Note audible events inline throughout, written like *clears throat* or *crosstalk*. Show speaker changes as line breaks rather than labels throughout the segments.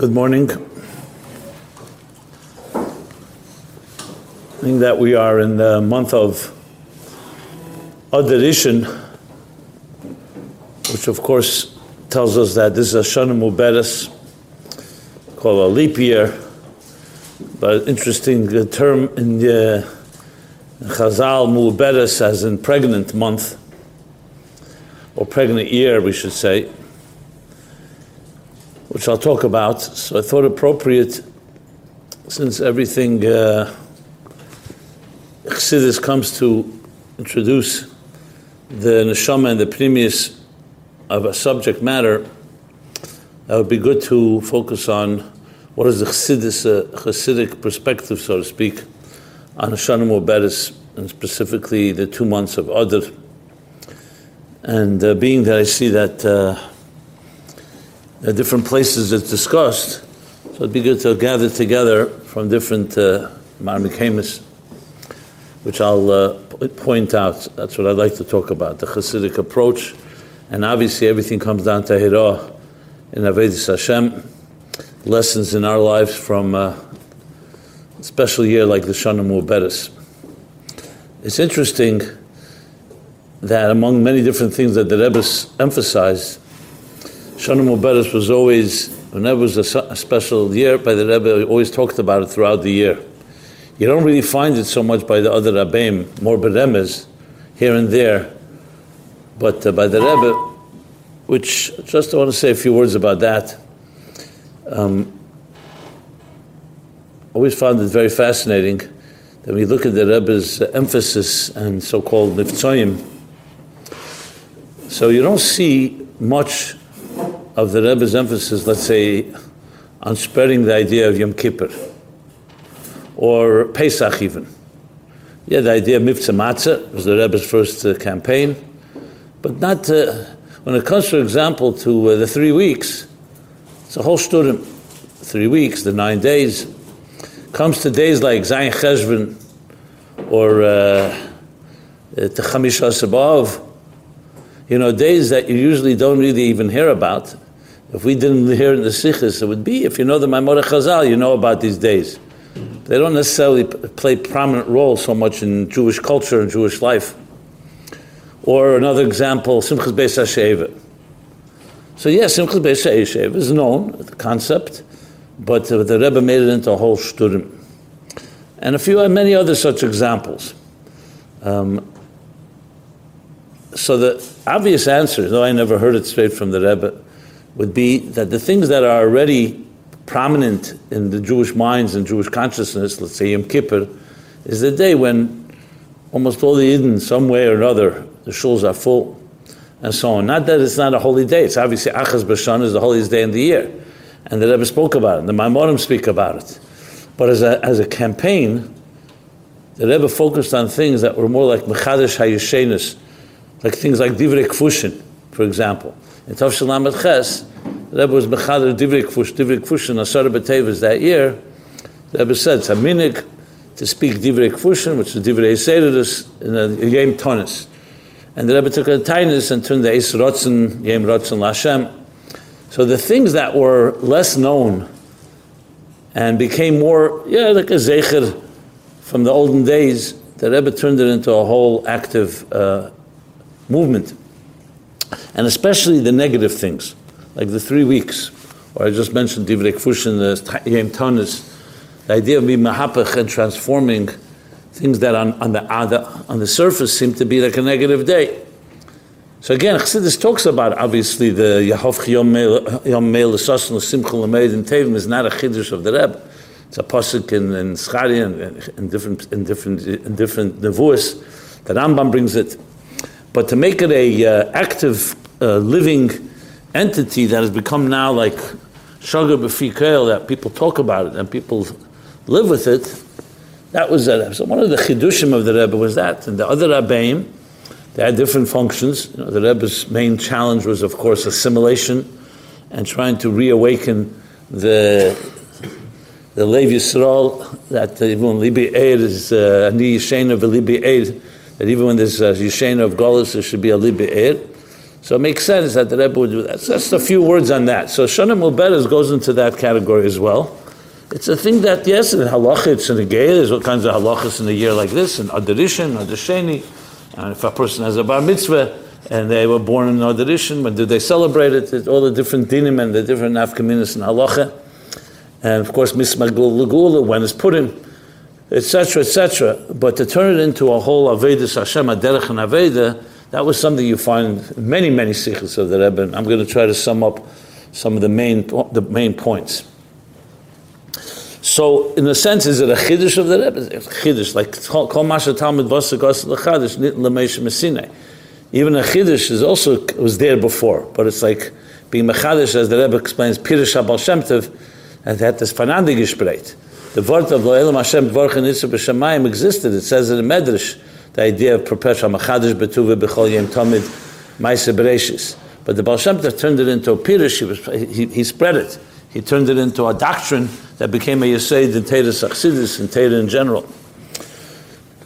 Good morning. I think that we are in the month of Adar which of course tells us that this is a Shana Muberes, called a leap year, but interesting the term in the Chazal Muberes as in pregnant month, or pregnant year, we should say which I'll talk about. So I thought appropriate, since everything uh, Chassidus comes to introduce the neshama and the premise of a subject matter, that would be good to focus on what is the Chassidus, uh, Chassidic perspective, so to speak, on Hashanah Muberes, and specifically the two months of Adar. And uh, being that I see that uh, uh, different places it's discussed. So it'd be good to gather together from different uh, Marmikemis, which I'll uh, point out. That's what I'd like to talk about, the Hasidic approach. And obviously everything comes down to Hira in Avedis Hashem, lessons in our lives from uh, a special year like the Shana Mu'beres. It's interesting that among many different things that the Rebbe emphasized, Shana Muberes was always, whenever it was a, special year by the Rebbe, always talked about it throughout the year. You don't really find it so much by the other Rabbeim, more beremes, here and there, but uh, by the Rebbe, which just I want to say a few words about that. Um, always found it very fascinating that when look at the Rebbe's emphasis and so-called niftzayim, so you don't see much of the Rebbe's emphasis, let's say, on spreading the idea of Yom Kippur or Pesach even. Yeah, the idea of Mivtza Matzah was the Rebbe's first uh, campaign, but not uh, when it comes, for example, to uh, the three weeks. It's a whole student. Three weeks, the nine days, comes to days like Zayin Cheshvan or uh, uh Techamisha Sabav, you know, days that you usually don't really even hear about. If we didn't hear in the Sichos, it would be, if you know the Maimorah Chazal, you know about these days. They don't necessarily play prominent role so much in Jewish culture and Jewish life. Or another example, Simchas Beis HaSheva. So yes, Simchas Beis HaSheva is known, the concept, but uh, the Rebbe made it into a whole studim. And a few, and many other such examples. Um, so the obvious answer, though I never heard it straight from the Rebbe, would be that the things that are already prominent in the Jewish minds and Jewish consciousness, let's say Yom Kippur, is the day when almost all the Eden, some way or another, the shuls are full, and so on. Not that it's not a holy day. It's obviously Achaz Bashan is the holiest day in the year, and the Rebbe spoke about it. And the Maimonim speak about it. But as a, as a campaign, the Rebbe focused on things that were more like Mechadish Hayeshenis, like things like Divrei Kfushin, for example. In Tov Shalamet Ches, the Rebbe was Mechader Divrei Kfush, Divrei Kfushin, Asar B'Tevis that year. The Rebbe said, it's a minig to speak Divrei Kfushin, which is Divrei Seiridus, in a Yem Tonis. And the Rebbe took a tinus and turned the Eis Rotzen, Yem Rotzen Lashem. So the things that were less known and became more, yeah, like a Zecher from the olden days, the Rebbe turned it into a whole active uh, movement. And especially the negative things, like the three weeks, or I just mentioned Divrei Kfushin, the Yem Tanis, the idea of being mahapach and transforming things that on, on, the, on, the, on the surface seem to be like a negative day. So again, Chassidus talks about obviously the Yahov Yom Meil Sasan Simcha Lamed and Tevim is not a chiddush of the Rebbe. It's a pasuk in, in and different in different in different nevuos. The Rambam brings it. But to make it a uh, active, uh, living entity that has become now like sugar b'fikel, that people talk about it and people live with it, that was a, so one of the chidushim of the Rebbe was that. And the other Rebbeim, they had different functions. You know, the Rebbe's main challenge was, of course, assimilation and trying to reawaken the the Lev Yisrael, that even Libi Eid is uh, Ani Yishena V'Libi Eid, that even when there's a Yishena of Golis, there should be a Libi Eir. So it makes sense that the Rebbe would do that. So that's a few words on that. So Shana Muberes goes into that category as well. It's a thing that, yes, in halacha, it's in the gay, there's all kinds of halachas in a year like this, in Adarishan, Adasheni, and if a person has a bar mitzvah, and they were born in Adarishan, when do they celebrate it? It's all the different dinim and the different nafkaminas in halacha. And of course, mismagul lagula, when it's put in, etc., etc. But to turn it into a whole Avedis Hashem, Aderech and Aveda, that was something you find in many, many sichos of the Rebbe. I'm going to try to sum up some of the main, the main points. So, in a sense, is it a chiddush of the Rebbe? A chiddush, like Kol Masha Talmud Vasagos L'Chadish Nit L'Meish Messinei. Even a chiddush is also was there before, but it's like being mechadish, as the Rebbe explains, Pirush Abal Shem and had this Fanandi gespreit. The word of Lo'elam Hashem Dvorchen Yitzhak B'Shamayim existed. It says in the Medrash, the idea of perpetual machadish betuva b'chol yem tamid ma'ase bereshis. But the Baal Shem Tov turned it into a pirush. He, was, he, he, spread it. He turned it into a doctrine that became a yesed in Teda Sachsidis and Teda in general.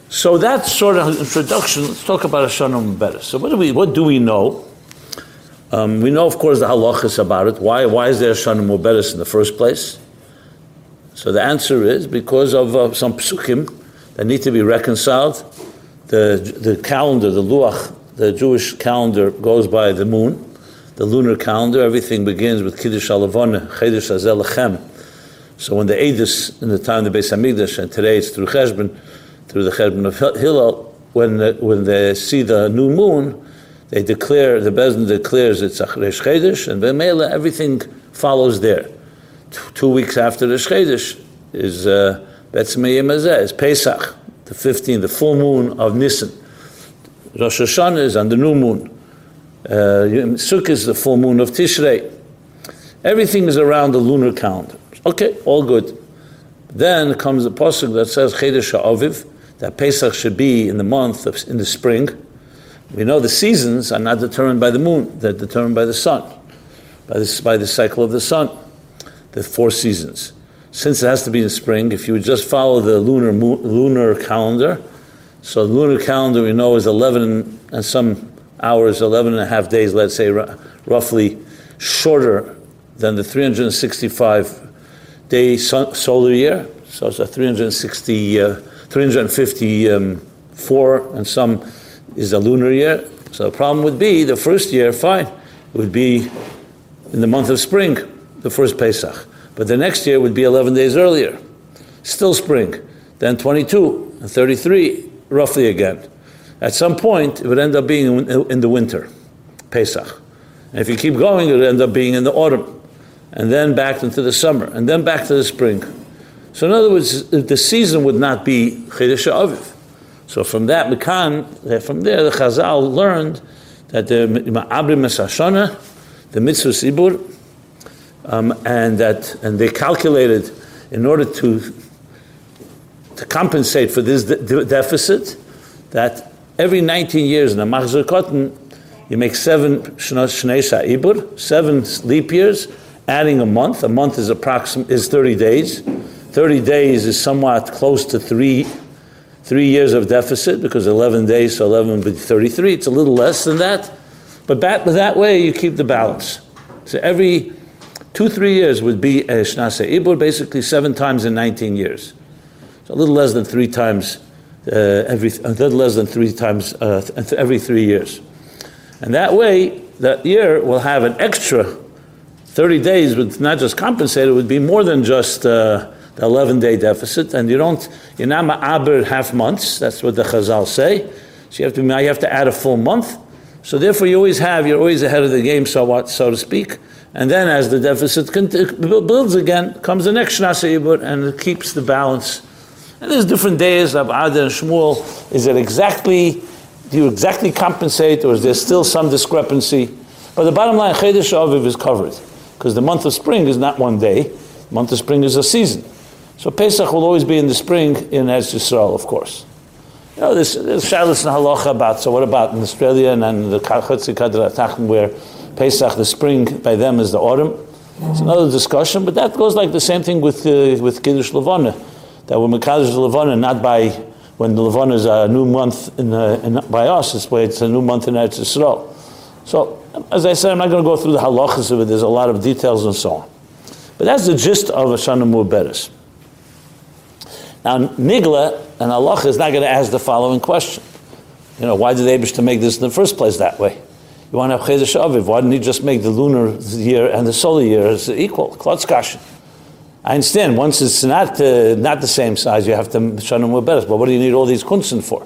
So that sort of introduction. Let's talk about Hashanah better. So what do we what do we know? Um, we know, of course, the halachas about it. Why why is there Hashanah Muberes in the first place? So the answer is because of uh, some psukim that need to be reconciled the, the calendar, the Luach, the Jewish calendar goes by the moon, the lunar calendar. Everything begins with Kiddush Alavon, Chedesh Azel Lechem. So when the Edis, in the time of the Beis Hamikdash, and today it's through Cheshbon, through the Cheshbon of Hillel, when, the, when they see the new moon, they declare, the Bezdin declares it's Achresh Chedesh, and Bemela, everything follows there. Two, weeks after the Chedesh is uh, Betzmei is Pesach the 15th, the full moon of Nisan. Rosh Hashanah is on the new moon. Uh, Sukkot is the full moon of Tishrei. Everything is around the lunar calendar. Okay, all good. Then comes the pasuk that says Chedesh Aviv, that Pesach should be in the month of, in the spring. We know the seasons are not determined by the moon; they're determined by the sun, by this by the cycle of the sun. The four seasons since it has to be in spring, if you would just follow the lunar lunar calendar, so the lunar calendar we know is 11 and some hours, 11 and a half days, let's say, roughly shorter than the 365 day solar year. So it's a 360, uh, 354 um, and some is a lunar year. So the problem would be the first year, fine, it would be in the month of spring, the first Pesach. But the next year would be 11 days earlier. Still spring. Then 22 and 33, roughly again. At some point, it would end up being in the winter, Pesach. And if you keep going, it would end up being in the autumn. And then back into the summer. And then back to the spring. So in other words, the season would not be Chedesh Aviv. So from that, Mekan, from there, the Chazal learned that the Ma'abrim Mesashana, the Mitzvah Sibur, um, and that and they calculated in order to to compensate for this de- deficit that every 19 years in a machzor cotton you make seven shnei ibur, seven leap years, adding a month. A month is approximate is 30 days. 30 days is somewhat close to three three years of deficit because 11 days, so 11 would be 33. It's a little less than that, but that, that way you keep the balance. So every Two, three years would be a Shnase Ibur, basically seven times in 19 years. So a little less than three times uh, every, a little less than three times uh, every three years. And that way, that year will have an extra 30 days would not just compensate, it would be more than just uh, the 11 day deficit. And you don't, you're not ma'aber half months, that's what the Chazal say. So you have to, you have to add a full month. So therefore, you always have, you're always ahead of the game, so what, so to speak. And then as the deficit builds again, comes the next Shnasa Ibur and it keeps the balance. And there's different days of Ada and Shmuel. Is it exactly, do you exactly compensate or is there still some discrepancy? But the bottom line, Chedesh Aviv is covered. Because the month of spring is not one day. The month of spring is a season. So Pesach will always be in the spring in Eretz Yisrael, of course. You know, there's, Shalos and Halacha about, so what about in Australia and, the Kadra where Pesach, the spring, by them is the autumn. It's another discussion, but that goes like the same thing with uh, with Kiddush Levana. That when Mekadosh Levana, not by when the Levana is a new month in, uh, in, by us, it's, it's a new month in Eretz Yisrael. So, as I said, I'm not going to go through the halachas of it. There's a lot of details and so on. But that's the gist of Shana Mu'beres. Now, Nigla and Allah is not going to ask the following question. You know, why did Abish make this in the first place that way? You want to have Chedesh Aviv, why didn't he just make the lunar year and the solar year as equal? Klotzkashin. I understand, once it's not, uh, not the same size, you have to Shana Mu'beres, but what do you need all these kunsten for?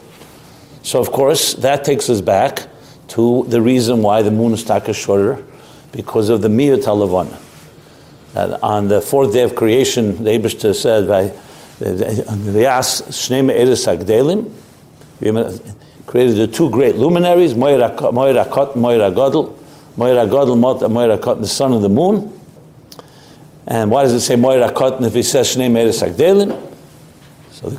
So, of course, that takes us back to the reason why the moon is shorter, because of the Miyat HaLavana. On the fourth day of creation, the Abishta said, by Yas Shnei Eres Agdelim, created the two great luminaries, Moira Kot, Moira Godel, Moira Godel, Moira Kot, the sun and the moon. And why does it say Moira Kot if he says Shnei Eres? So,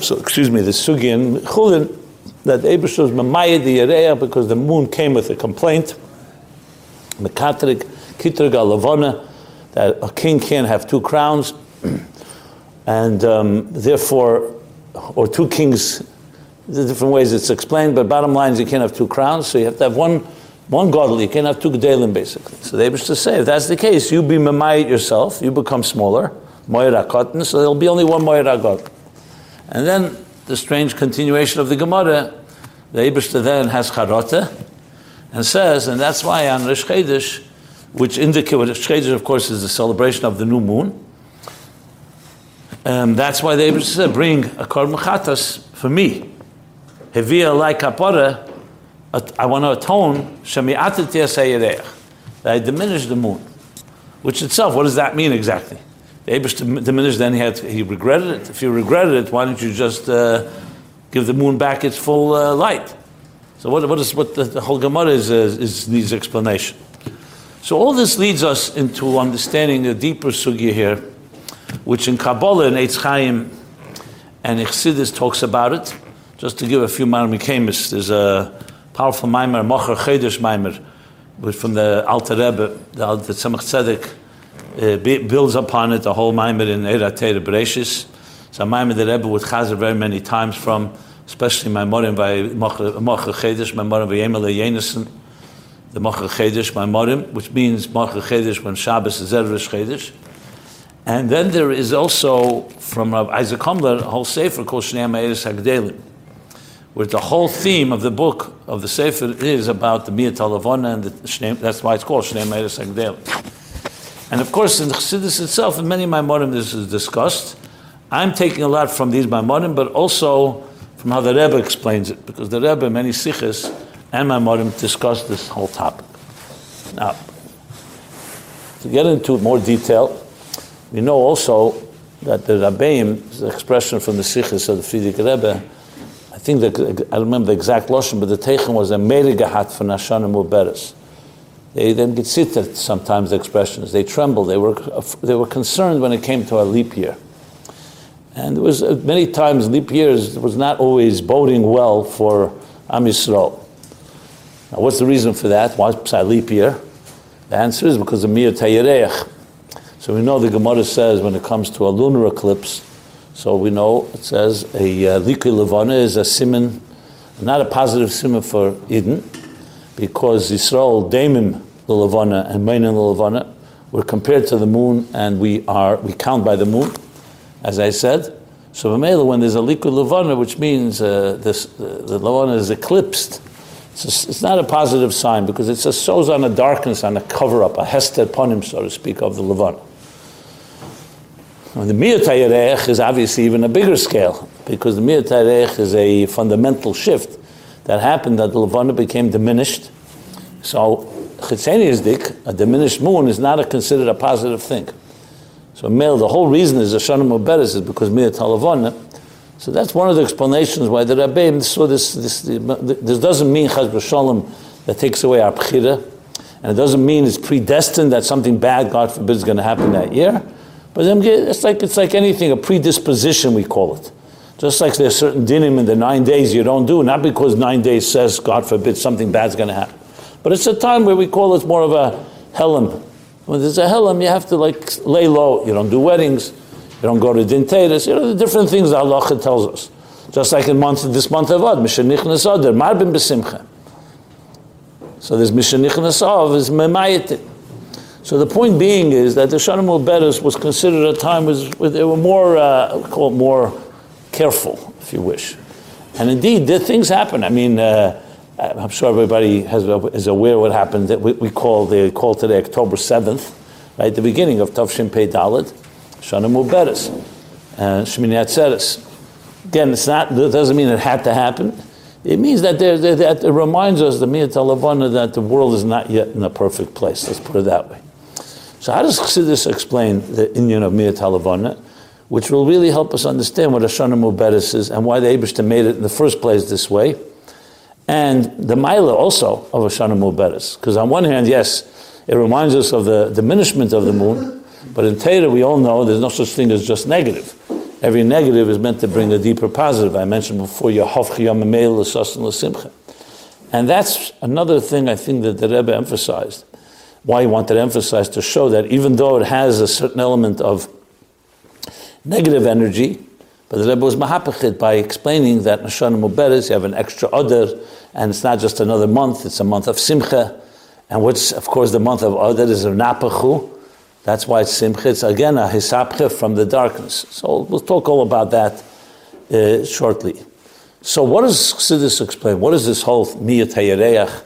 so, excuse me, the Sugi and Chulin, that Abish was Mamayah the Yereya because the moon came with a complaint. Mekatrik, Kitrig Lavona, that a king can't have two crowns, *clears throat* and um, therefore, or two kings, the different ways it's explained, but bottom line is you can't have two crowns, so you have to have one one godly, you can't have two gedalim basically. So they wish to say, if that's the case, you be mamayit yourself, you become smaller, moira cotton, so there'll be only one moira god. And then the strange continuation of the Gemara, the Ebershter then has charota, and says, and that's why on Rish which indicates, Rish Chedesh of course is the celebration of the new moon, um, that's why the Ebershter said, bring a korban for me. Hevia like kapara, I want to atone, that I diminish the moon. Which itself, what does that mean exactly? The Abish diminished, then he, had, he regretted it. If you regretted it, why don't you just uh, give the moon back its full uh, light? So what, what is what the, the whole Gemara is, uh, is needs explanation. So all this leads us into understanding a deeper sugya here, which in Kabbalah and Eitz Chaim and Ichsidis talks about it. Just to give a few Marmikamis, there's a powerful mimer, Mocher Chedesh mimer, which from the Alter Rebbe, the, the Tzemach Tzedek, uh, builds upon it, the whole mimer in Eira Teira Bereshis. So a mimer the Rebbe would chazer very many times from, especially my morim by Mocher Chedesh, my morim by Yemele Yenison, the Mocher Chedesh, my morim, which means Mocher Chedesh when Shabbos is Erev Chedesh. And then there is also from Rabbi Isaac Homler a whole sefer called Shnei Me'eres Hagdelim where the whole theme of the book of the Sefer is about the Miyat Talavona, and the Shnei, that's why it's called Shnei Meir And of course, in Chassidus itself, in many of Maimonim, this is discussed. I'm taking a lot from these Maimonim, but also from how the Rebbe explains it, because the Rebbe, many Sichos and Maimonim discuss this whole topic. Now, to get into more detail, we know also that the Rabbeim, the expression from the Sichos of the Frierdiker Rebbe, I think that I remember the exact lotion, but the teichem was a merigahat for Nashana Muberes. They then get sitter sometimes the expressions. They trembled. They were they were concerned when it came to a leap year. And there was many times leap years was not always boding well for Am Yisrael. Now, what's the reason for that? Why leap year? The answer is because of Mir Tayireach. So we know the Gemara says when it comes to a lunar eclipse, so we know it says a uh, likui levana is a simon, not a positive simon for Eden, because Yisrael daimim the levana and meinin the levana we're compared to the moon and we are we count by the moon, as I said. So when there's a likui levana, which means uh, this, uh, the levana is eclipsed, it's, a, it's, not a positive sign because it shows on a darkness, on a cover up, a hester ponim, so to speak, of the levana. The Miyat is obviously even a bigger scale because the Miyat is a fundamental shift that happened that the Levana became diminished. So Chitzeni a diminished moon, is not a, considered a positive thing. So male, the whole reason is a Shanim Oberes is because Miyat So that's one of the explanations why the Rabbeim saw this, this, this doesn't mean Chaz Shalom that takes away our Bechira, and it doesn't mean it's predestined that something bad, God forbid, is going to happen that year. But it's like, it's like anything, a predisposition, we call it. Just like there's certain dinim in the nine days you don't do, not because nine days says, God forbid, something bad's going to happen. But it's a time where we call it more of a helam. When there's a helam, you have to like lay low. You don't do weddings. You don't go to dinteris. You know, the different things that Allah tells us. Just like in month, this month of Ad, Mishanichnas Adar, Marbin Besimcha. So there's this Mishanichnasav is Memayitin. So the point being is that the Shanamul Beres was considered a time was they were more uh, call it more careful, if you wish. And indeed, did things happen. I mean, uh, I'm sure everybody has, is aware what happened that we, we call they call today October 7th, right, the beginning of Tavshin Pei Dalet, Shanamul Beres, uh, Shmini Atzeres. Again, it's not, it doesn't mean it had to happen. It means that, there, that it reminds us, the Miyat that the world is not yet in a perfect place. Let's put it that way. So how does Chassidus explain the Indian of Miyat Halavana, which will really help us understand what Hashanah Muberes is and why the Abishta made it in the first place this way, and the Maila also of Hashanah Muberes. Because on one hand, yes, it reminds us of the diminishment of the moon, but in Torah we all know there's no such thing as just negative. Every negative is meant to bring a deeper positive. I mentioned before, Yahovchi Yom Meil, Simcha. and that's another thing I think that the Rebbe emphasized. Why he wanted to emphasize to show that even though it has a certain element of negative energy, but the Rebbe was mahapachit by explaining that Nashana Muberes, you have an extra Adar, and it's not just another month, it's a month of Simcha, and which, of course, the month of Adar is a Napachu, that's why it's Simcha. It's again a Hisapcha from the darkness. So we'll talk all about that uh, shortly. So what does Chassidus explain? What is this whole Miyat HaYareach?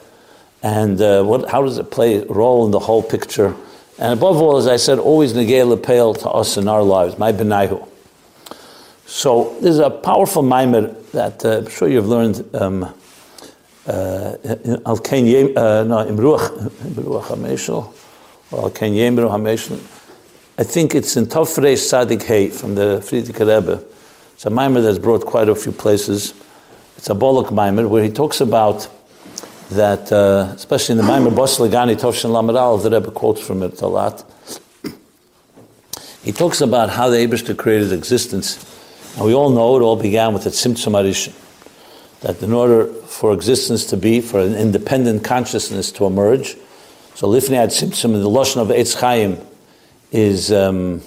And uh, what, how does it play a role in the whole picture? And above all, as I said, always negay lepel to us in our lives, my benaihu. So there's a powerful mimer that uh, I'm sure you've learned. Um, uh, Al Ken uh, no Imruach Imruach Hameshel. I think it's in Tofrei Sadik Hey from the Frierdiker Rebbe. It's a mimer that's brought quite a few places. It's a Bolok mimer where he talks about that, uh, especially in the mimer Bos Legani Tovshin Lamaral, the Rebbe quotes from it a lot. He talks about how the Abishter created existence. And we all know it all began with the Tzimtzum Arishin. That in order for existence to be, for an independent consciousness to emerge, so Lifnei Ad Simtzum, the Lashon of Eitz Chaim, is, um,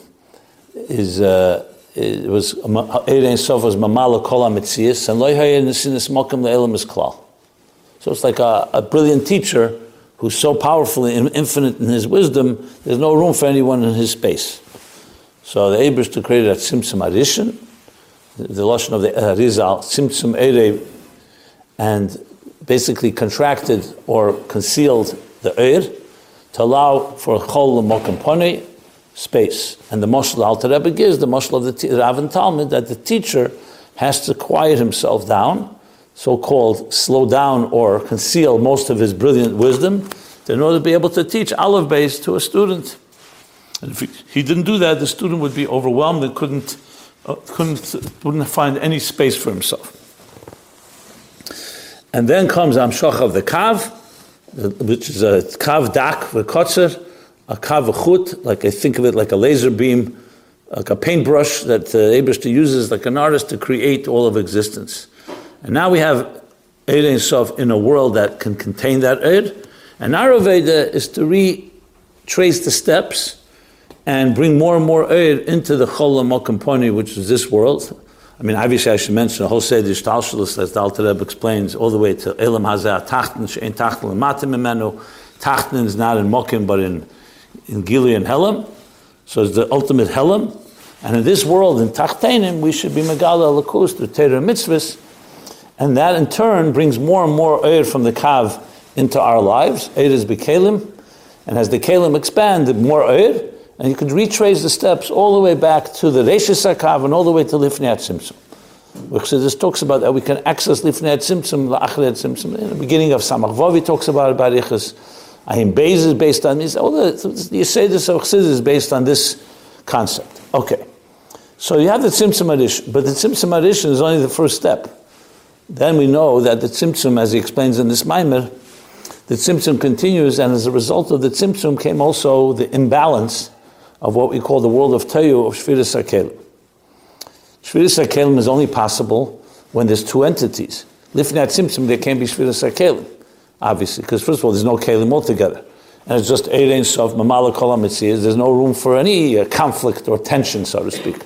is, uh, it was, Erein Sof was Mamala Kol HaMetzias, and Loi Hayeh Nesinis Mokim Le'elam Klal. So it's like a, a brilliant teacher who's so powerful and infinite in his wisdom, there's no room for anyone in his space. So the Abish to create that Simtsum Arishan, the, the Lashon of the Arizal, Simtsum Erev, and basically contracted or concealed the Eir, to allow for chol l'mokim pone, space. And the Moshel Alter Rebbe gives, the Moshel of the Rav and Talmud, that the teacher has to quiet himself down, so-called slow down or conceal most of his brilliant wisdom, in order to be able to teach Aleph base to a student. And if he, he, didn't do that, the student would be overwhelmed and couldn't, uh, couldn't, wouldn't find any space for himself. And then comes Amshach of the Kav, which is a kav dak v'kotzer, a kav chut, like I think of it like a laser beam, like a paintbrush that uh, Abishta uses like an artist to create all of existence. And now we have Eid Sof in a world that can contain that Eid. And our Veda is to retrace the steps and bring more and more Eid into the Chol Mokamponi, which is this world. I mean, obviously, I should mention the whole Seder Shtalshalis, as the Alter Rebbe explains, all the way to Elam Hazah Tachten, Shein Tachten Lematim Imenu. Tachten is not in Mokim, but in, in Gili and Helam. So it's the ultimate Helam. And in this world, in Tachtenim, we should be Megala Alakus, the Torah mitzvahs. And that in turn brings more and more Eir from the Kav into our lives. Eir is Bekalim. And as the Kalim expand, the more Eir. And you could retrace the steps all the way back to the Reshis Akav and all the way to Lifnei Tzimtzum. Which this talks about that we can access Lifnei Tzimtzum, La'achret Tzimtzum. In the beginning of Samach Vavi talks about it, Barichas. Ahim Beis is based on this. All the, you say this of Chassidus is based on this concept. Okay. So you have the Tzimtzum Arish, but the Tzimtzum Arish is only the first step. Then we know that the Tzimtzum, as he explains in this Maimer, the Tzimtzum continues, and as a result of the Tzimtzum came also the imbalance of what we call the world of Tayu of Shviris HaKelim. Shviris HaKelim is only possible when there's two entities. Lifnat Simsim, there can't be Shviris HaKelim, obviously, because first of all, there's no Kelim altogether. And it's just Erein Sof, Mamala Kolam there's no room for any uh, conflict or tension, so to speak.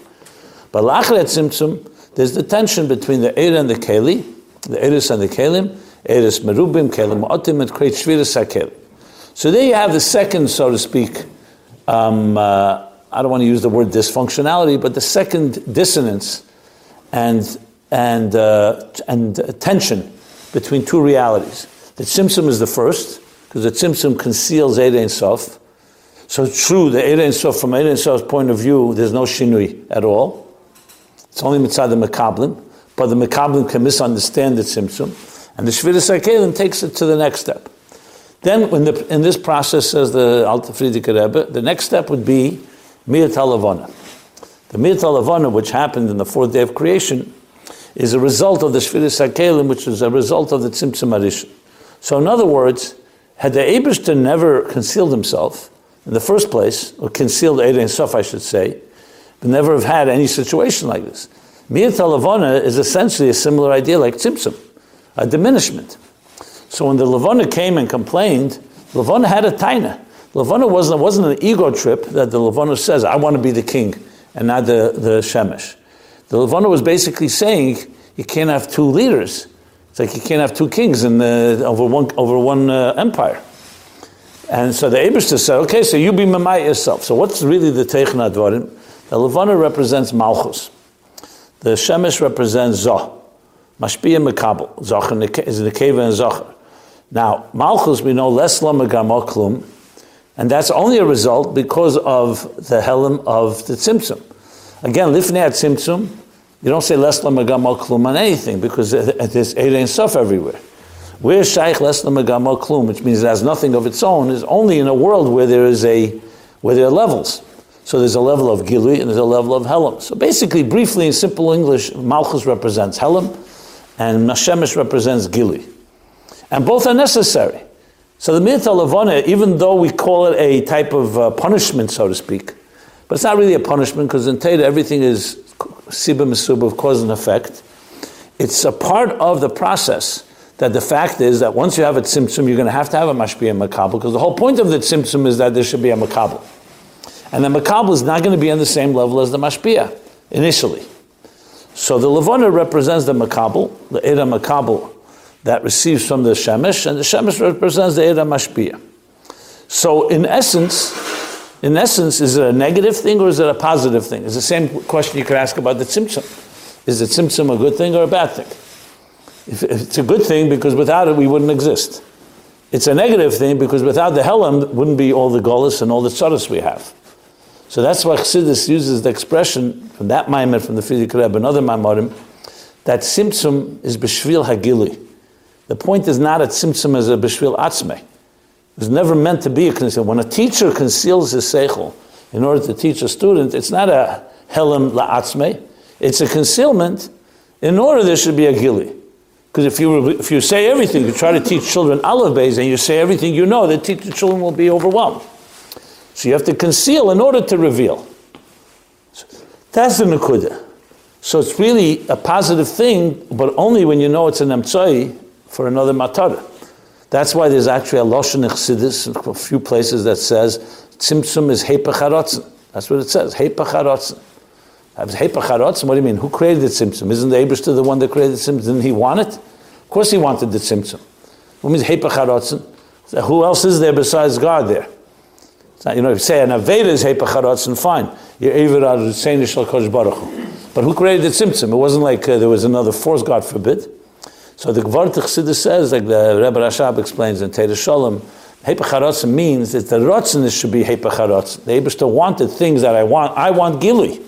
But Lachret Simsim, there's the tension between the Eir and the Keli, the Eiris and the Kelim, Eres merubim, kelim otim, and create shviras hakelim. So there you have the second, so to speak, um, uh, I don't want to use the word dysfunctionality, but the second dissonance and, and, uh, and tension between two realities. The Tzimtzum is the first, because the Tzimtzum conceals Eid Ein Sof. So true, the Eid Ein Sof, from Eid Ein Sof's point of view, there's no Shinui at all. It's only mitzvah the Mekablim, but the Mekablim can misunderstand the Tzimtzum, and the Shviras HaKelim takes it to the next step. Then, when the, in this process, says the Alter Frierdiker Rebbe, the next step would be Miyat Halavana. The Miyat Halavana, which happened in the fourth day of creation, is a result of the Shviras HaKelim, which is a result of the Tzimtzum Arishon. So, in other words, had the Abishter never concealed himself in the first place, or concealed Eid and Sof, I should say, never have had any situation like this. Miyat is essentially a similar idea like Tzimtzum, a diminishment. So when the Levana came and complained, Levana had a taina. Levana wasn't, wasn't an ego trip that the Levana says, I want to be the king and not the, the Shemesh. The Levana was basically saying, you can't have two leaders. It's like you can't have two kings in the, over one, over one uh, empire. And so the Abishta said, okay, so you be Mamai yourself. So what's really the Teichna Dvarim? The Levana represents Malchus. The Shemesh represents Zoh. Mashpia Mekabel. Zoch is the Keva and Zocher. Now, Malchus, we know less klum, and that's only a result because of the helim of the tzimtzum. Again, lifnei tzimtzum, you don't say less klum on anything because there's Erein Sof everywhere. Where Shaykh less klum, which means it has nothing of its own, is only in a world where there is a where there are levels. So there's a level of Gilui and there's a level of Helam. So basically, briefly in simple English, Malchus represents Helam and Mashemish represents Gilui. And both are necessary. So the Mirta Levana, even though we call it a type of uh, punishment, so to speak, but it's not really a punishment because in Teda everything is Siba Misuba of cause and effect. It's a part of the process that the fact is that once you have a tzimtzum, you're going to have to have a mashpia makabel because the whole point of the tzimtzum is that there should be a makabel. And the makabel is not going to be on the same level as the mashpia initially. So the levana represents the makabel, the era makabel that receives from the Shemesh, and the Shemesh represents the Era Mashpia. So, in essence, in essence, is it a negative thing or is it a positive thing? It's the same question you could ask about the Tzimtzum. Is the Tzimtzum a good thing or a bad thing? If, if it's a good thing, because without it we wouldn't exist. It's a negative thing because without the Helam wouldn't be all the Golas and all the Tzaras we have. So that's why Chassidus uses the expression from that Maimon, from the Frierdiker Rebbe, and other Maimorim, that Tzimtzum is Beshvil Hagili. The point is not that Tzimtzum as a Bishvil Atzme. It was never meant to be a conceal. When a teacher conceals his seichel in order to teach a student, it's not a Helam La'atzme. It's a concealment in order there should be a Gili. Because if you, if you say everything, you try to teach children olive bays and you say everything you know, the teacher children will be overwhelmed. So you have to conceal in order to reveal. That's the Nakuda. So it's really a positive thing, but only when you know it's an emtsai for another matar. That's why there's actually a Lashon Chassidus, a few places that says Tzimtzum is Hepacharotzen. That's what it says, Hepacharotzen. Hepacharotzen, what do you mean? Who created the Tzimtzum? Isn't the Abishter the one that created the Tzimtzum? Didn't he want it? Of course he wanted the Tzimtzum. What means Hepacharotzen? Who else is there besides God there? You know, if you say an Aveda is Hepacharotzen, fine. You're Eved Ad Baruch But who created the Tzimtzum? It wasn't like uh, there was another force, God forbid. So the Gvart Chassidus says, like the Rebbe Rashab explains in Teda Shalom, Hepacharotzen means that the Rotzen should be Hepacharotzen. The Abishta wanted things that I want. I want Gili.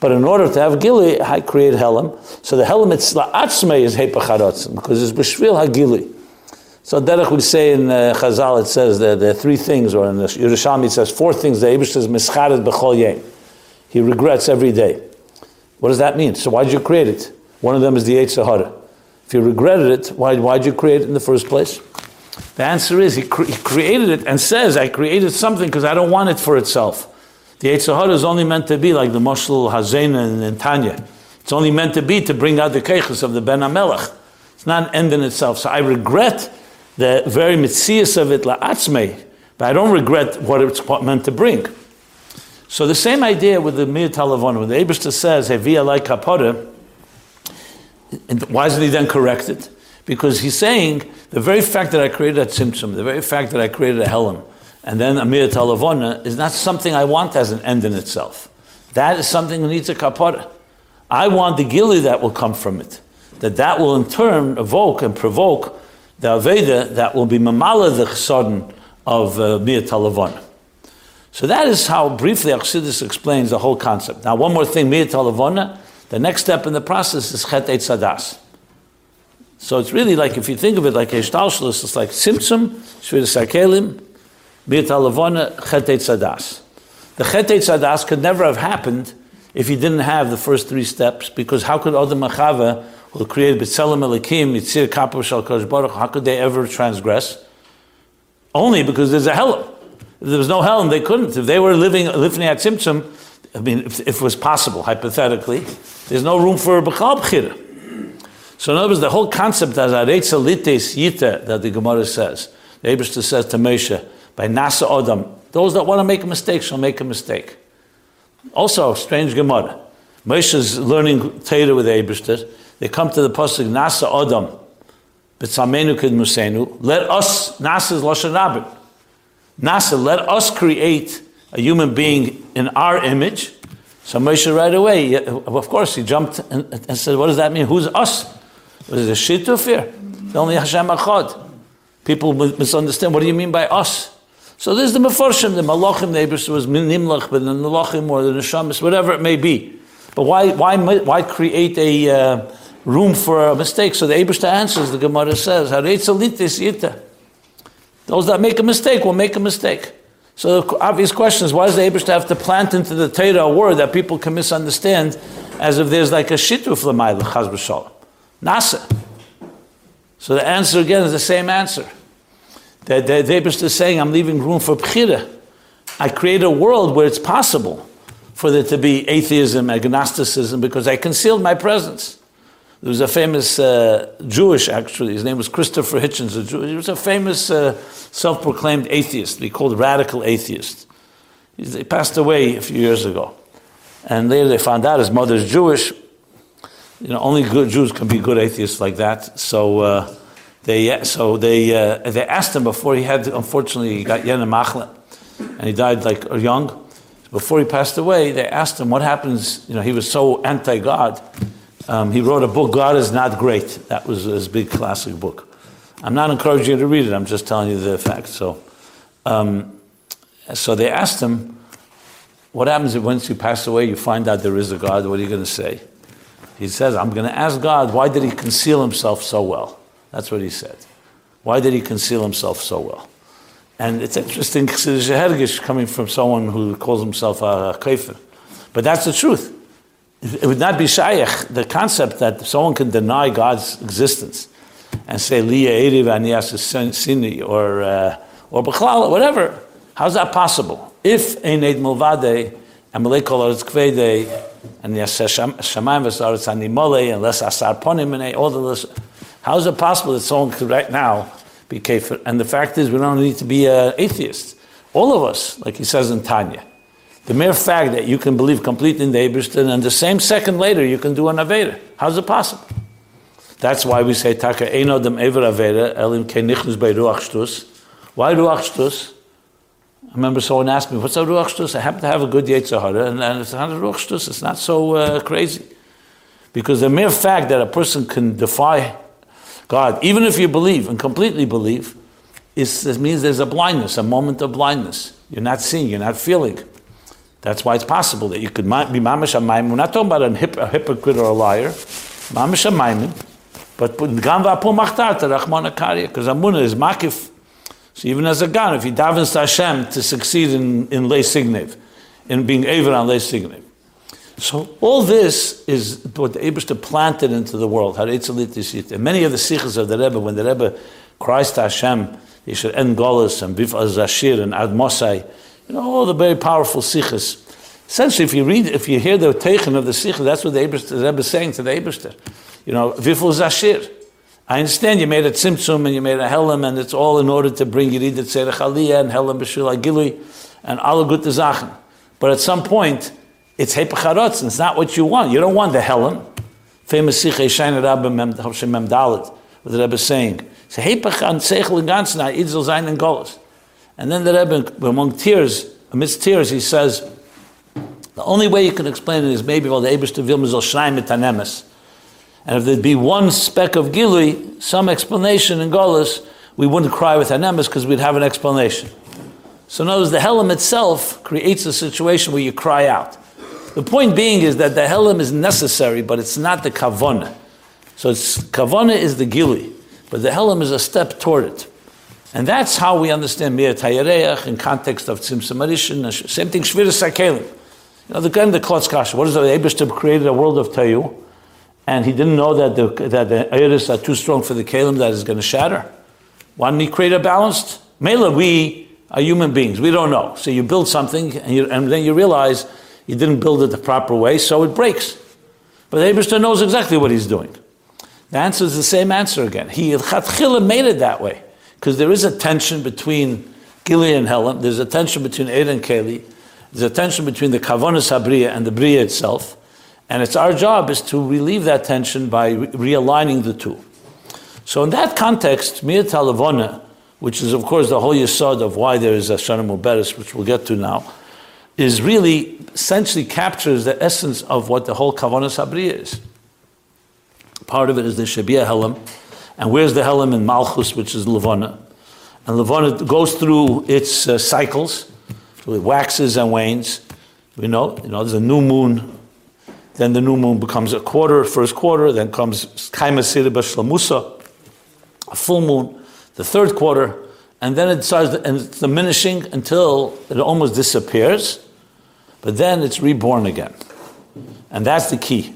But in order to have Gili, I create Helam. So the Helam Itzla Atzme is Hepacharotzen, because it's Beshvil HaGili. So Derech would say in uh, Chazal, it says that there are three things, or in the Yerushalmi it says four things. The Abish says, Mischaret B'chol Yem. He regrets every day. What does that mean? So why did you create it? One of them is the Eitzah if you regretted it, why, why'd you create it in the first place? The answer is he, cre- he created it and says, I created something because I don't want it for itself. The Eitzahara is only meant to be like the Moshel Hazena and Tanya. It's only meant to be to bring out the keiches of the Ben Amelech. It's not an end in itself. So I regret the very mitzias of it la'atzmei, but I don't regret what it's meant to bring. So the same idea with the Mir Talavon, when the Abishta says, Hevi kapora, and why isn't he then corrected? Because he's saying the very fact that I created a tzimtzum, the very fact that I created a helam, and then a mir talavona is not something I want as an end in itself. That is something that needs a kapara. I want the gili that will come from it. That that will in turn evoke and provoke the Aveda that will be mamala the chesodin of uh, talavona. So that is how briefly Achsidus explains the whole concept. Now, one more thing, mir talavona, the next step in the process is chet et sadas. So it's really like, if you think of it like a shtalshlus, it's like simtsum, shvir sakelim, mir talavona, chet et sadas. The chet et sadas could never have happened if you didn't have the first three steps, because how could Adam Machava, who created B'Tselem Elikim, Yitzir Kapur Shal Baruch, how could they ever transgress? Only because there's a hell. If there was no hell, and they couldn't. If they were living living at Tzimtzum, I mean, if, if, it was possible, hypothetically, there's no room for B'chal B'chira. So in other words, the whole concept as Aretza Lites Yita that the Gemara says, the Abishta says to Moshe, by Nasa Odam, those that want to make a mistake shall make a mistake. Also, strange Gemara. Moshe is learning Torah with Abishta. They come to the pasuk Nasa Odam, B'tzamenu Kid Musenu. Let us, Nasa is Lashon Rabbin. Nasa, let us create a human being in our image. So Moshe right away, of course, he jumped and, and said, what does that mean? Who's us? Was it a shituf here? It's only Hashem Achad. People misunderstand. What do you mean by us? So there's the Mefarshim, the Malachim, the Abraham was Nimlach, but the Malachim or the Neshamis, whatever it may be. But why, why, why create a uh, room for a mistake? So the Abraham answers, the Gemara says, Those that make a mistake will make a mistake. So the obvious question is, why does the Abraham have to plant into the Torah a word that people can misunderstand as if there's like a shituf l'mayla, chaz? Nasa. So the answer again is the same answer. The, the, the is saying, I'm leaving room for Bchira. I create a world where it's possible for there to be atheism, agnosticism, because I concealed my presence. There was a famous uh, Jewish, actually, his name was Christopher Hitchens, a Jew. He was a famous uh, self proclaimed atheist, he called radical atheist. He passed away a few years ago. And later they found out his mother's Jewish. You know, only good Jews can be good atheists like that. So, uh, they, so they, uh, they asked him before he had, unfortunately, he got Yena Machla, and he died like young. Before he passed away, they asked him what happens. You know, he was so anti God. Um, he wrote a book, God is Not Great. That was his big classic book. I'm not encouraging you to read it, I'm just telling you the facts. So, um, so they asked him, What happens if once you pass away, you find out there is a God? What are you going to say? He says, I'm going to ask God, why did he conceal himself so well? That's what he said. Why did he conceal himself so well? And it's interesting, Hergish coming from someone who calls himself a kafir. But that's the truth. It would not be shaykh, the concept that someone can deny God's existence and say, Liya Eriv Aniyas Sini, or, uh, or Bechlal, whatever. How's that possible? If Eined Mulvade, Amalek Kolaretz Kvede, and Yas Shamayim Vesaretz Animole, and Les Asar Ponim, all the list. How is it possible that someone could right now be kafir? And the fact is, we don't need to be an atheist. All of us, like he says in Tanya. The mere fact that you can believe completely in the Eberstein and the same second later you can do an Aveda. How's it possible? That's why we say Taka Einodem Ever Aveda, Elim Kenichnus by Ruach Shtus. Why Ruach? I remember someone asked me, what's a Ruach Shtus? I happen to have a good Yetzirah, and, and it's not a Ruach it's not so uh, crazy. Because the mere fact that a person can defy God, even if you believe and completely believe, it means there's a blindness, a moment of blindness. You're not seeing, you're not feeling. That's why it's possible that you could be mamash amayim. We're not talking about a, hip, a hypocrite or a liar. Mamash amayim. But gam v'apul machtarta rachmana karya. Because amunah is makif. So even as a gan, if he davens to Hashem to succeed in, in lay in being aver on lay signev, so all this is what the Abishta planted into the world. And many of the sichos of the Rebbe, when the Rebbe cries to Hashem, he should end Golas and Bif Azashir and Ad Mosai, you know, all the very powerful sichos. Essentially, if you read, if you hear the teichen of the sikh, that's what the, Rebbe is saying to the Abishta. You know, Viful Zashir. I understand you made a tzimtzum and you made a helam, and it's all in order to bring you either tzerech aliyah and helam b'shul agilui and all good zachen. But at some point, it's hepacharotz, it's not what you want. You don't want the Helen. Famous Sikh Shaina Rabba Mem Dalit. what the Rebbe is saying. So Hepach an Seichel in Ganzen, Idzel Zayin and Golas. And then the Rebbe, among tears, amidst tears, he says, the only way you can explain it is maybe while the Abish to Vilma Zal Shreim Tanemes. And if there'd be one speck of Gilui, some explanation in Golas, we wouldn't cry with Anemes because we'd have an explanation. So notice the Helam itself creates a situation where you cry out. The point being is that the Helam is necessary, but it's not the Kavona. So it's, Kavona is the Gili, but the Helam is a step toward it. And that's how we understand Mir Tayareach in context of Tzimtzum Arishin, same thing Shvira Sakelim. You know, the in the Klotz Kasha, what is it? Abishtab created a world of Tayu, and he didn't know that the, that the Iris are too strong for the Kalim that is going to shatter. Why didn't he create a balanced? Mela, we are human beings. We don't know. So you build something, and, you, and then you realize you didn't build it the proper way, so it breaks. But Abishter knows exactly what he's doing. The answer is the same answer again. He made it that way because there is a tension between Gili and Helam. There's a tension between Ed and Keli. There's a tension between the Kavonis Habriya and the Bria itself. And it's our job is to relieve that tension by re- realigning the two. So in that context, Mir Talavona, which is of course the whole yisod of why there is a Shana Muberes, which we'll get to now, is really essentially captures the essence of what the whole Kavanas Habriya is. Part of it is the Shabia Helam, and where's the Helam in Malchus, which is Levana? And Levana goes through its uh, cycles, so it waxes and wanes. We know, you know, there's a new moon then the new moon becomes a quarter, first quarter, then comes Kaima Siriba Shlamusa, a full moon, the third quarter, and then it starts and it's diminishing until it almost disappears, but then it's reborn again. And that's the key.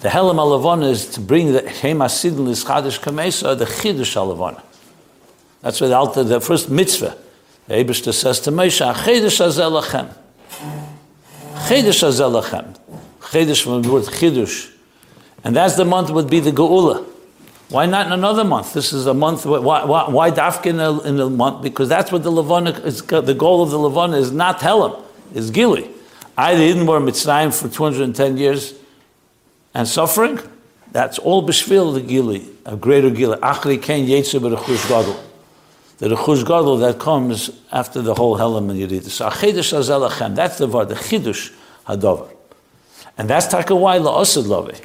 The Helam Alavon is to bring the Hema Sidl is Chadish Kamesa, the Chidush Alavon. That's what the, the first mitzvah. The Abishta says to Moshe, Chidush Azelachem. Chidush Azelachem. Chidush from the word Chidush. And that's the month would be the Geula. Why not in another month? This is a month. Why, why, why in a, in a month? Because that's what the Levana is. The goal of the Levana is not Helam, is Gili. I didn't wear Mitzrayim for 210 years and suffering. That's all Bishvil the Gili, a greater Gili. Achri Ken Yetzer B'Rechush Gadol. The Rechush Gadol that comes after the whole Helam and. So Achidush Azelachem. That's the word, the Chidush Hadover. And that's taka why la'asad love.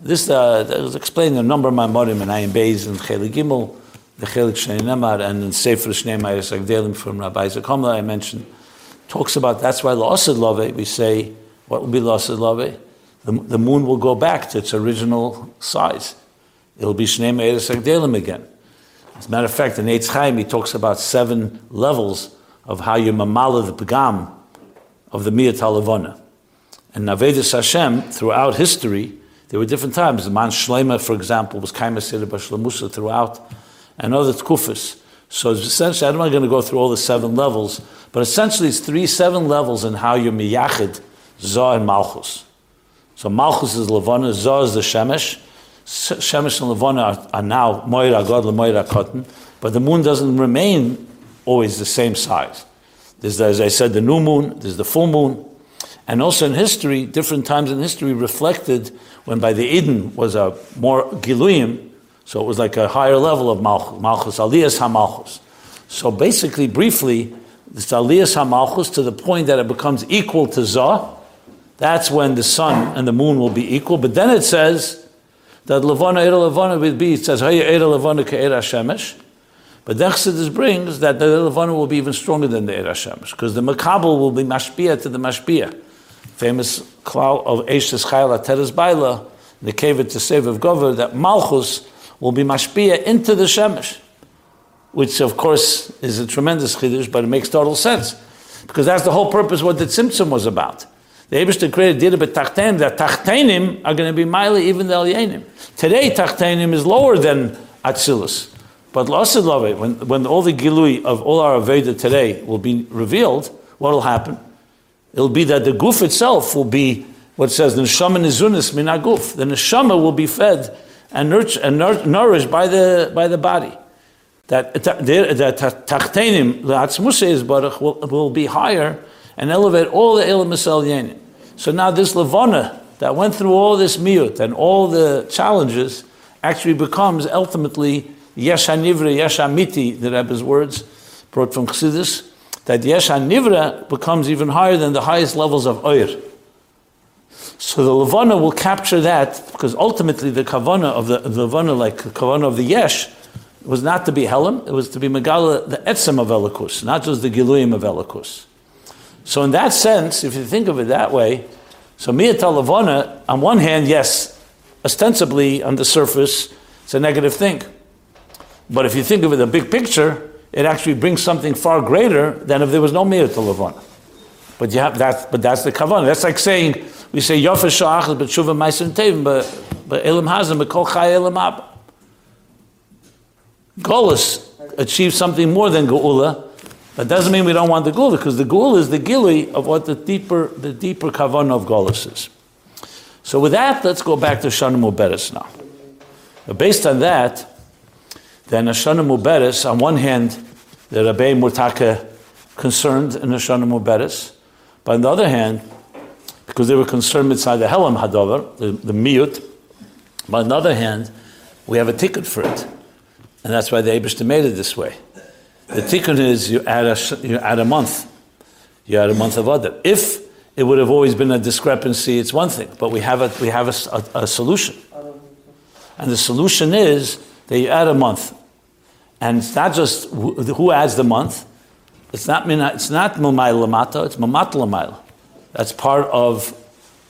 This uh, was explained in a number of my morim and Ayin Beis and Chelik Gimel, the Chelik Shnei Nemar, and in Sefer Shnei Mayas Agdelim from Rabbi Isaac I mentioned, talks about that's why la'asad love. We say, what will be la'asad love? The, the moon will go back to its original size. It'll be Shnei Mayas Agdelim again. As a matter of fact, in Eitz Chaim, he talks about seven levels of how you mamala the pagam of the Miyat Halavona. And Navedis Hashem, throughout history, there were different times. The Man Shlema, for example, was Kaima Seder throughout, and other Tkufis. So essentially, I'm not going to go through all the seven levels, but essentially it's three, seven levels in how you're miyachid, Zah and Malchus. So Malchus is Levana, Zah is the Shemesh. Shemesh and Levana are, are now Moira God, Moira Cotton, but the moon doesn't remain always the same size. There's, as I said, the new moon, there's the full moon, and also in history, different times in history reflected when by the Eden was a more Giluyim, so it was like a higher level of Malchus, Malchus Aliyas HaMalchus. So basically, briefly, this Aliyas HaMalchus to the point that it becomes equal to Zah. That's when the sun and the moon will be equal. But then it says that Levana Eira Levana will be, it says, Haya Eira Levana Ke'era Shemesh. But the brings that the Levana will be even stronger than the Eira Shemesh, because the Makabal will be Mashpia to the Mashpia famous klal of Eishes Chayla Teres Baila, the Kevet to save of Gover, that Malchus will be mashpia into the Shemesh, which of course is a tremendous chiddush, but it makes total sense. Because that's the whole purpose what the Tzimtzum was about. The Abishter created Dira Tachtenim, that Tachtenim are going to be Miley even the Elyenim. Today, Tachtenim is lower than Atzilus. But Lasid Love, when, when all the Gilui of all our Aveda today will be revealed, what will happen? It'll be that the goof itself will be what says the neshama nizunis minaguf. The neshama will be fed and, nurtured, and nourished by the by the body. That that tachtenim le'atzmusei baruch will be higher and elevate all the elam So now this levana that went through all this miut and all the challenges, actually becomes ultimately Yesh HaNivra, the Rebbe's words, brought from Chassidus, that Yesh HaNivra becomes even higher than the highest levels of Oyer. So the Levana will capture that because ultimately the Kavana of the, the Levana, like the Kavana of the Yesh, was not to be Helam, it was to be Megala, the Etzem of Elikus, not just the Giluyim of Elikus. So in that sense, if you think of it that way, so Miyat Levana, on one hand, yes, ostensibly on the surface, it's a negative thing. But if you think of it in the big picture, it actually brings something far greater than if there was no Miyat Levana. But you have that, but that's the kavanah. That's like saying we say Yofa Shach, but Shuva Meisim Tevim, but but Elam Hazim, but Kol Chai Elam Ab. Golas achieves something more than Geula. That doesn't mean we don't want the Geula, because the Geula is the gili of what the deeper the deeper kavanah of Golas is. So with that, let's go back to Shana Muberes now. But based on that, then Shana Muberes, on one hand, the Rabbi Murtaka concerned in Shana Muberes, but on the other hand, because they were concerned inside the Helam Hadover, the, the Miyut, but on the other hand, we have a ticket for it. And that's why the Abishta made it this way. The tikkun is you add a, you add a month. You add a month of other. If it would have always been a discrepancy, it's one thing. But we have a, we have a, a, a solution. And the solution is that you add a month. And it's not just who adds the month. It's not, it's not Mumayl Lamata, it's Mamat Lamayl. That's part of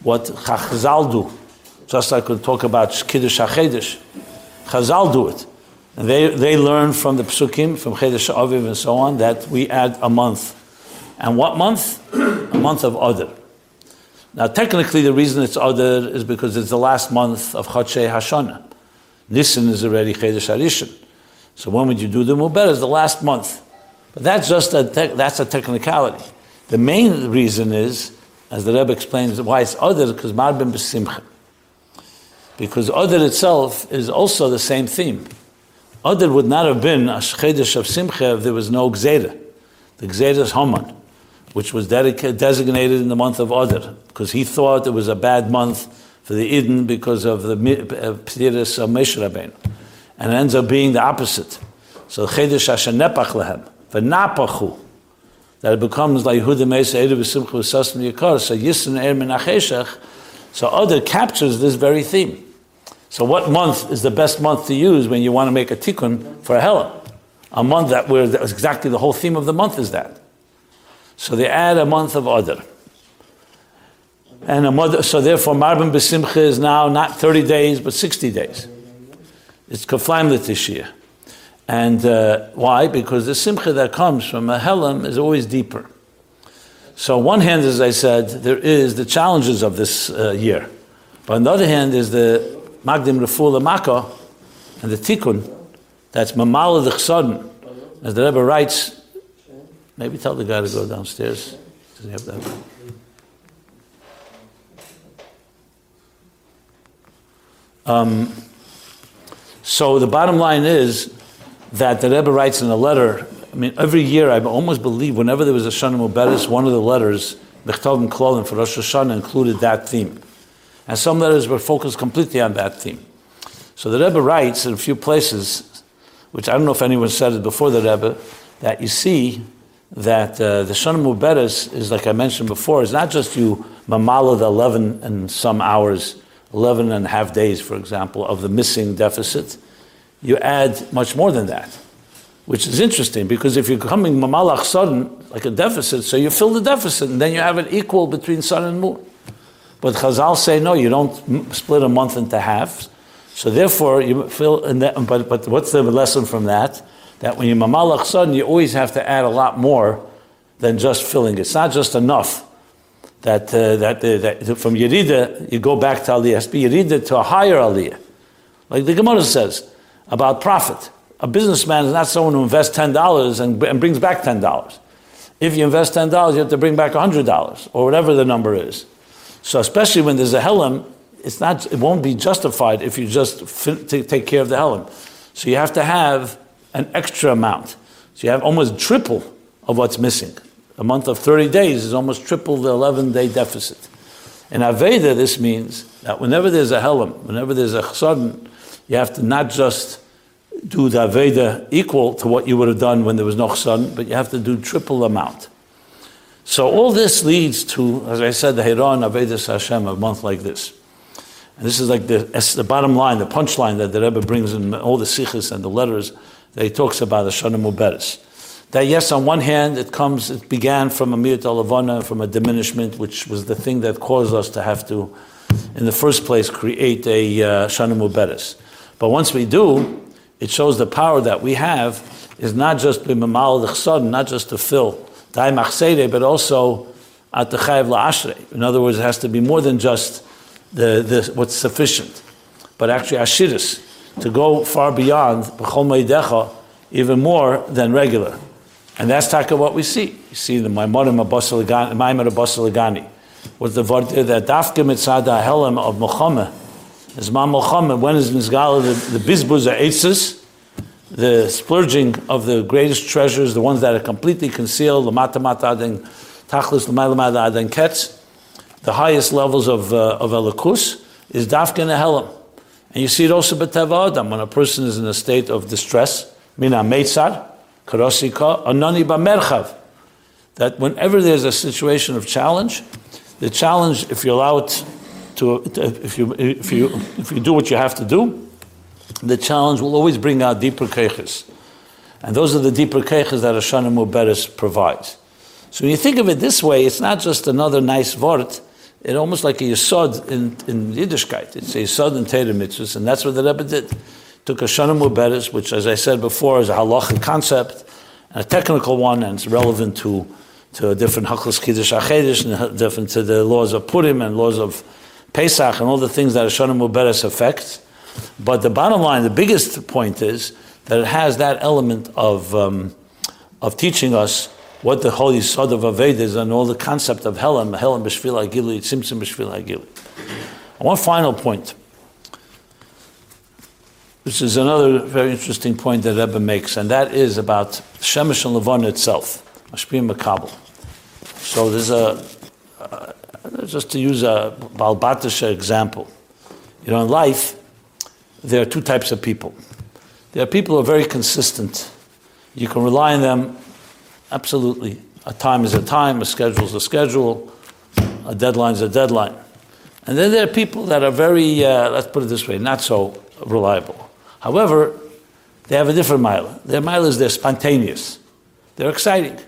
what Chazal do. Just like we talk about Kiddush HaChedesh. Chazal do it. And they, they learn from the Psukim, from Chedesh Aviv and so on, that we add a month. And what month? a month of Adar. Now, technically, the reason it's Adar is because it's the last month of Chodshei Hashana. Nisan is already Chedesh Harishon. So when would you do the Muber? Is the last month. But that's just a te- that's a technicality. The main reason is, as the Rebbe explains, why it's Adar, because Marbim B'Simcha. Because Adar itself is also the same theme. Adar would not have been a Chedesh of Simcha if there was no Gzeda. The Gzeda is Haman, which was designated in the month of Adar, because he thought it was a bad month for the Eden because of the Ptiris of Rabbeinu. And it ends up being the opposite. So Chedesh Hashanepach Lehem, V'napachu, that it becomes like Yehuda Mesa Edu B'Simcha V'Sasm Yikar, so Yisn Er Menacheshach, so Adar captures this very theme. So what month is the best month to use when you want to make a tikkun for a hela? A month that where exactly the whole theme of the month is that. So they add a month of Adar. And a month, so therefore Marbim Besimcha is now not 30 days but 60 days. It's Kaflaim L'Tishiyah. And uh, why? Because the simcha that comes from a helam is always deeper. So on one hand, as I said, there is the challenges of this uh, year. But on the other hand, is the Magdim Rafula Makkah and the Tikkun, that's Mamala the Chsodin. As the Rebbe writes, maybe tell the guy to go downstairs. Does he have that? Um, so the bottom line is that the Rebbe writes in a letter. I mean, every year I almost believe whenever there was a Shana Muberes, one of the letters, Bechtav and Klolim for Rosh Hashanah included that theme. And some letters were focused completely on that theme. So the Rebbe writes in a few places, which I don't know if anyone said it before the Rebbe, that you see that uh, the Shana Muberes is, like I mentioned before, is not just you mamala the 11 and some hours, 11 and a half days, for example, of the missing deficit. You add much more than that, which is interesting because if you're coming mamalach sun, like a deficit, so you fill the deficit and then you have it equal between sun and moon. But Chazal say no, you don't split a month into halves. So therefore, you fill. In that, but but what's the lesson from that? That when you mamalach sun, you always have to add a lot more than just filling. It's not just enough that uh, that, uh, that from yerida you go back to aliyah. Be yerida to a higher aliyah, like the Gemara says about profit. A businessman is not someone who invests ten dollars and, and brings back ten dollars. If you invest ten dollars, you have to bring back hundred dollars or whatever the number is. So especially when there's a helam, it's not, it won't be justified if you just fit, take care of the helam. So you have to have an extra amount. So you have almost triple of what's missing. A month of 30 days is almost triple the 11 day deficit. In Aveda, this means that whenever there's a helam, whenever there's a chsadin, You have to not just do the Aveda equal to what you would have done when there was no chassan, but you have to do triple amount. So all this leads to, as I said, the Heron Avedis Hashem, a month like this. And this is like the, the bottom line, the punchline that the Rebbe brings in all the sichos and the letters that he talks about the Shana Muberes. That yes, on one hand, it comes, it began from a Mirat Alavana, from a diminishment, which was the thing that caused us to have to, in the first place, create a uh, Shana. But once we do, it shows the power that we have is not just b'mamal the not just to fill dai but also at the chayav la'ashrei. In other words, it has to be more than just the, the what's sufficient, but actually ashiris to go far beyond b'chol meidecha, even more than regular. And that's taka what we see. You see the Maimonim Abbasalagani. Was the word that dafke mitzada helam of Muhammad is ma Muhammad when is nizgala the, the bizbuz are the splurging of the greatest treasures, the ones that are completely concealed, the matamata adin tachlis adin ketz, the highest levels of uh, of elikus is dafke helam. And you see it also b'teva adam when a person is in a state of distress, mina meitzar, karosika, anani b'merchav. That whenever there's a situation of challenge, the challenge, if you allow it to, if you if you if you do what you have to do, the challenge will always bring out deeper keches. And those are the deeper keches that Ashana Muberes provides. So when you think of it this way, it's not just another nice word, it's almost like a yisod in, in Yiddishkeit. It's a yisod in Teda mitzvahs, and that's what the Rebbe did. Took a shana muberes, which, as I said before, is a halachic concept, and a technical one, and it's relevant to, to different haklas kiddush achedish, and different to the laws of Purim and laws of Pesach, and all the things that a shana muberes affects. But the bottom line, the biggest point is that it has that element of, um, of teaching us what the holy sod of Aved is and all the concept of Helam, Helam B'Shvil Agili, Tzimtzum B'Shvil Agili. One final point, which is another very interesting point that Rebbe makes, and that is about Shemesh and Levon itself, Mashpim Makabal. So there's a, uh, just to use a Balbatisha example. You know, in life, there are two types of people. There are people who are very consistent. You can rely on them Absolutely. A time is a time, a schedule is a schedule, a deadline is a deadline. And then there are people that are very, uh, let's put it this way, not so reliable. However, they have a different mile. Their mile is they're spontaneous, they're exciting.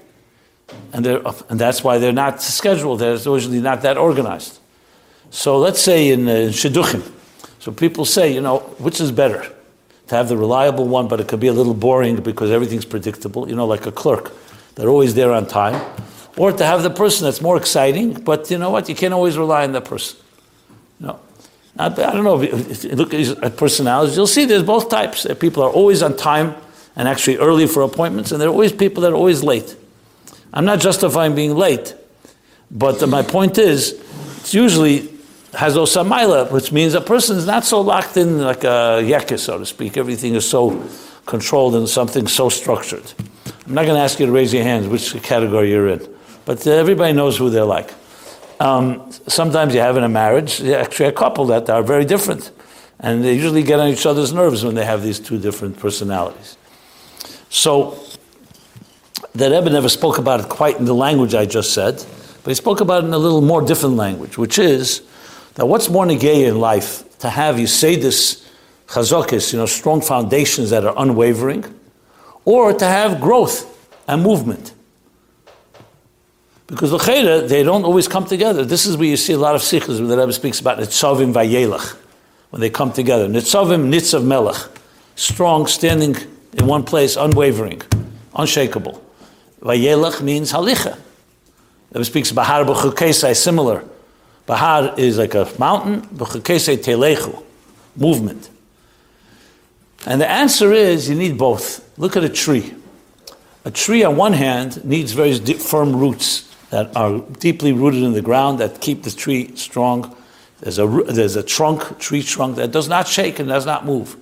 And, they're, and that's why they're not scheduled, they're usually not that organized. So let's say in, uh, in Shidduchim, so people say, you know, which is better? To have the reliable one, but it could be a little boring because everything's predictable, you know, like a clerk. They're always there on time. Or to have the person that's more exciting, but you know what? You can't always rely on that person. No. I don't know if you look at personalities, you'll see there's both types. People are always on time and actually early for appointments, and there are always people that are always late. I'm not justifying being late, but my point is, it's usually has osamaila, which means a person is not so locked in like a yekis, so to speak. Everything is so controlled and something so structured. I'm not going to ask you to raise your hands which category you're in, but uh, everybody knows who they're like. Um, sometimes you have in a marriage, actually a couple that are very different, and they usually get on each other's nerves when they have these two different personalities. So, the Rebbe never spoke about it quite in the language I just said, but he spoke about it in a little more different language, which is that what's more negay in life to have you say this chazokis, you know, strong foundations that are unwavering, or to have growth and movement. Because the they don't always come together. This is where you see a lot of sichos where the Rebbe speaks about nitzavim vayelach, when they come together. Nitzavim nitzav melech, strong, standing in one place, unwavering, unshakable. Vayelach means halicha. The Rebbe speaks bahar b'chukesai, similar. Bahar is like a mountain, telechu, movement. And the answer is you need both. Look at a tree. A tree, on one hand, needs very deep, firm roots that are deeply rooted in the ground that keep the tree strong. There's a, there's a trunk, tree trunk, that does not shake and does not move.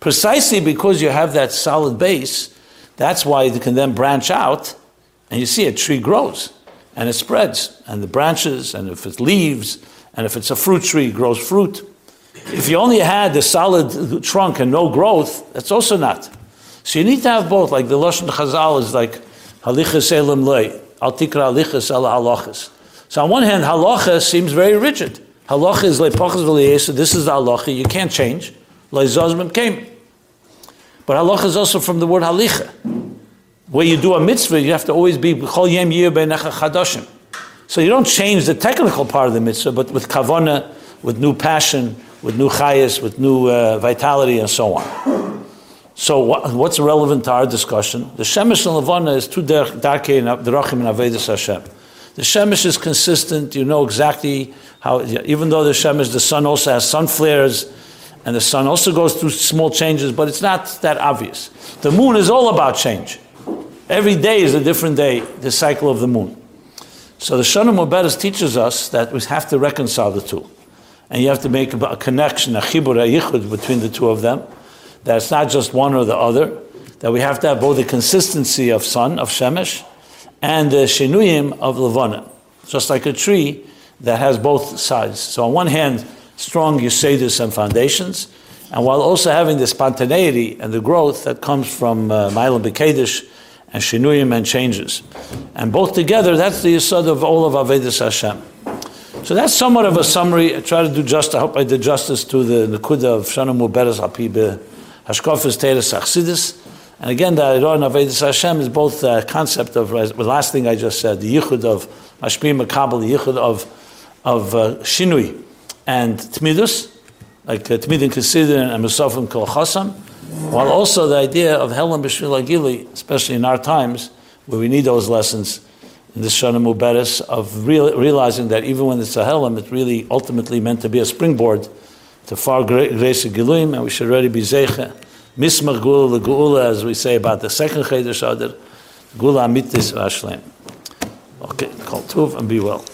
Precisely because you have that solid base, that's why it can then branch out, and you see a tree grows and it spreads, and the branches, and if it's leaves, and if it's a fruit tree, it grows fruit. If you only had the solid trunk and no growth, that's also not. So you need to have both. Like the Lashon Chazal is like halichas elim lei, al tikra halichas ala halachas. So on one hand, halacha seems very rigid. Halacha is lepachas v'liyesa. This is the halacha. You can't change. Leizazman came. But halacha is also from the word halicha. Where you do a mitzvah, you have to always be b'chol yem yir chadashim. So you don't change the technical part of the mitzvah, but with kavana, with new passion, with new chayas, with new uh, vitality, and so on. So what, what's relevant to our discussion? The Shemesh and Levana is two darkei and derachim and avedis Hashem. The Shemesh is consistent. You know exactly how, even though the Shemesh, the sun also has sun flares, and the sun also goes through small changes, but it's not that obvious. The moon is all about change. Every day is a different day, the cycle of the moon. So the Shana Muberes teaches us that we have to reconcile the two. And you have to make a connection, a chibur, a yichud between the two of them that it's not just one or the other, that we have to have both the consistency of sun, of shemesh, and the shenuyim of levana, just like a tree that has both sides. So on one hand, strong yusedus and foundations, and while also having the spontaneity and the growth that comes from uh, Bekedish and Shinuyim and changes. And both together, that's the yisod of all of Avedis Hashem. So that's somewhat of a summary. I try to do justice, I hope I did justice to the Nakuda of Shana Muberes Hapi Hashkofis Teres Achsidis. And again, the Iron Avedis Hashem is both the concept of the last thing I just said, the yichud of Mashpim Makabal, the yichud of of uh, Shinui and Tmidus, like uh, Tmidin Kesidin and Musafim Kol Chasam, while also the idea of Helam B'Shvil Agili, especially in our times, where we need those lessons in this Shana Muberes, of real, realizing that even when it's a Helam, it's really ultimately meant to be a springboard to far of Giluim, and we should already be Zeicha. Mismach Gula Gula, as we say about the second Chedesh Adar, Gula Amitis Vashlem. Okay, call Tuv and be well.